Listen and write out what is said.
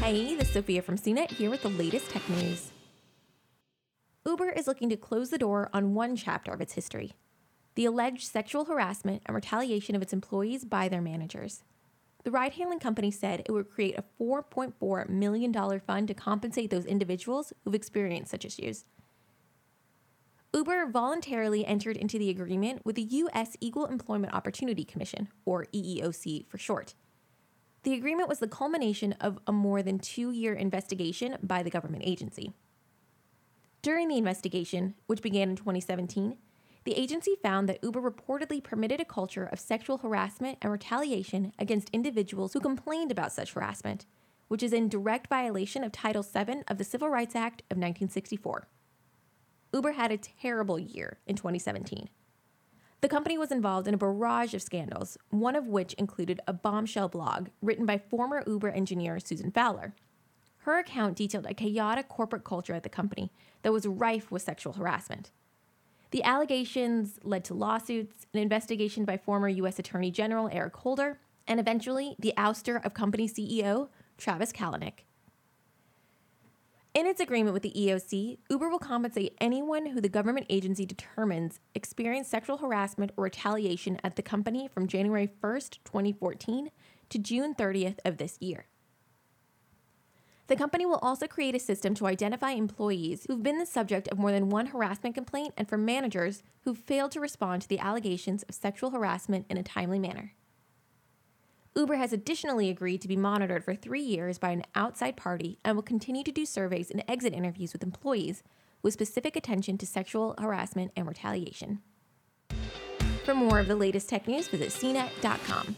Hey, this is Sophia from CNET here with the latest tech news. Uber is looking to close the door on one chapter of its history the alleged sexual harassment and retaliation of its employees by their managers. The ride hailing company said it would create a $4.4 million fund to compensate those individuals who've experienced such issues. Uber voluntarily entered into the agreement with the U.S. Equal Employment Opportunity Commission, or EEOC for short. The agreement was the culmination of a more than two year investigation by the government agency. During the investigation, which began in 2017, the agency found that Uber reportedly permitted a culture of sexual harassment and retaliation against individuals who complained about such harassment, which is in direct violation of Title VII of the Civil Rights Act of 1964. Uber had a terrible year in 2017. The company was involved in a barrage of scandals, one of which included a bombshell blog written by former Uber engineer Susan Fowler. Her account detailed a chaotic corporate culture at the company that was rife with sexual harassment. The allegations led to lawsuits, an investigation by former U.S. Attorney General Eric Holder, and eventually the ouster of company CEO Travis Kalanick. In its agreement with the EEOC, Uber will compensate anyone who the government agency determines experienced sexual harassment or retaliation at the company from January 1st, 2014 to June 30th of this year. The company will also create a system to identify employees who've been the subject of more than one harassment complaint and for managers who've failed to respond to the allegations of sexual harassment in a timely manner. Uber has additionally agreed to be monitored for three years by an outside party and will continue to do surveys and exit interviews with employees with specific attention to sexual harassment and retaliation. For more of the latest tech news, visit cnet.com.